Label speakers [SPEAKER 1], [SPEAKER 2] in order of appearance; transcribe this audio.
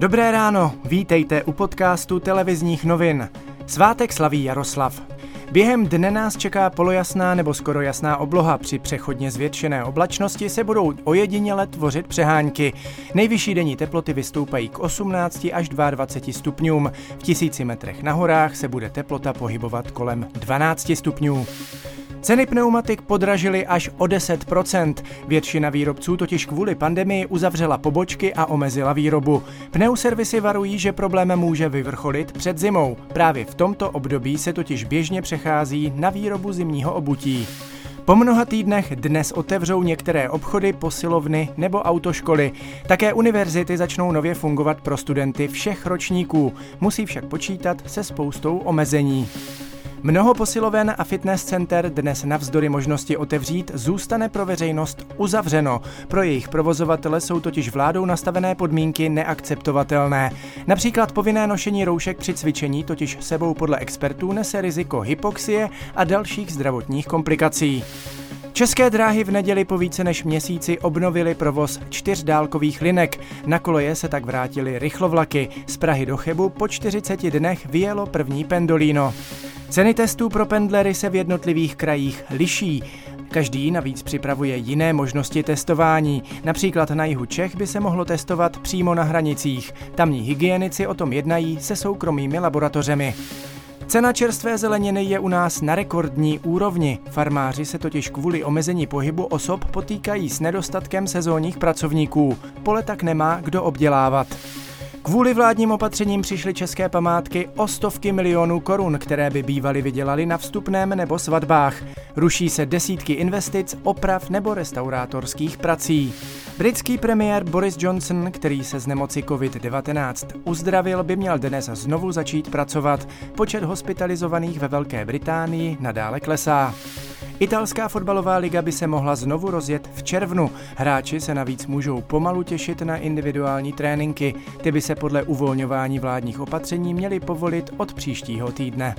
[SPEAKER 1] Dobré ráno, vítejte u podcastu televizních novin. Svátek slaví Jaroslav. Během dne nás čeká polojasná nebo skoro jasná obloha. Při přechodně zvětšené oblačnosti se budou ojediněle tvořit přehánky. Nejvyšší denní teploty vystoupají k 18 až 22 stupňům. V tisíci metrech na horách se bude teplota pohybovat kolem 12 stupňů. Ceny pneumatik podražily až o 10%. Většina výrobců totiž kvůli pandemii uzavřela pobočky a omezila výrobu. Pneuservisy varují, že problém může vyvrcholit před zimou. Právě v tomto období se totiž běžně přechází na výrobu zimního obutí. Po mnoha týdnech dnes otevřou některé obchody, posilovny nebo autoškoly. Také univerzity začnou nově fungovat pro studenty všech ročníků. Musí však počítat se spoustou omezení. Mnoho posiloven a fitness center dnes navzdory možnosti otevřít zůstane pro veřejnost uzavřeno. Pro jejich provozovatele jsou totiž vládou nastavené podmínky neakceptovatelné. Například povinné nošení roušek při cvičení totiž sebou podle expertů nese riziko hypoxie a dalších zdravotních komplikací. České dráhy v neděli po více než měsíci obnovili provoz čtyř dálkových linek. Na koleje se tak vrátili rychlovlaky. Z Prahy do Chebu po 40 dnech vyjelo první pendolino. Ceny testů pro pendlery se v jednotlivých krajích liší. Každý navíc připravuje jiné možnosti testování. Například na jihu Čech by se mohlo testovat přímo na hranicích. Tamní hygienici o tom jednají se soukromými laboratořemi. Cena čerstvé zeleniny je u nás na rekordní úrovni. Farmáři se totiž kvůli omezení pohybu osob potýkají s nedostatkem sezónních pracovníků. Pole tak nemá kdo obdělávat. Kvůli vládním opatřením přišly české památky o stovky milionů korun, které by bývaly vydělali na vstupném nebo svatbách. Ruší se desítky investic, oprav nebo restaurátorských prací. Britský premiér Boris Johnson, který se z nemoci COVID-19 uzdravil, by měl dnes znovu začít pracovat. Počet hospitalizovaných ve Velké Británii nadále klesá. Italská fotbalová liga by se mohla znovu rozjet v červnu. Hráči se navíc můžou pomalu těšit na individuální tréninky. Ty by se podle uvolňování vládních opatření měly povolit od příštího týdne.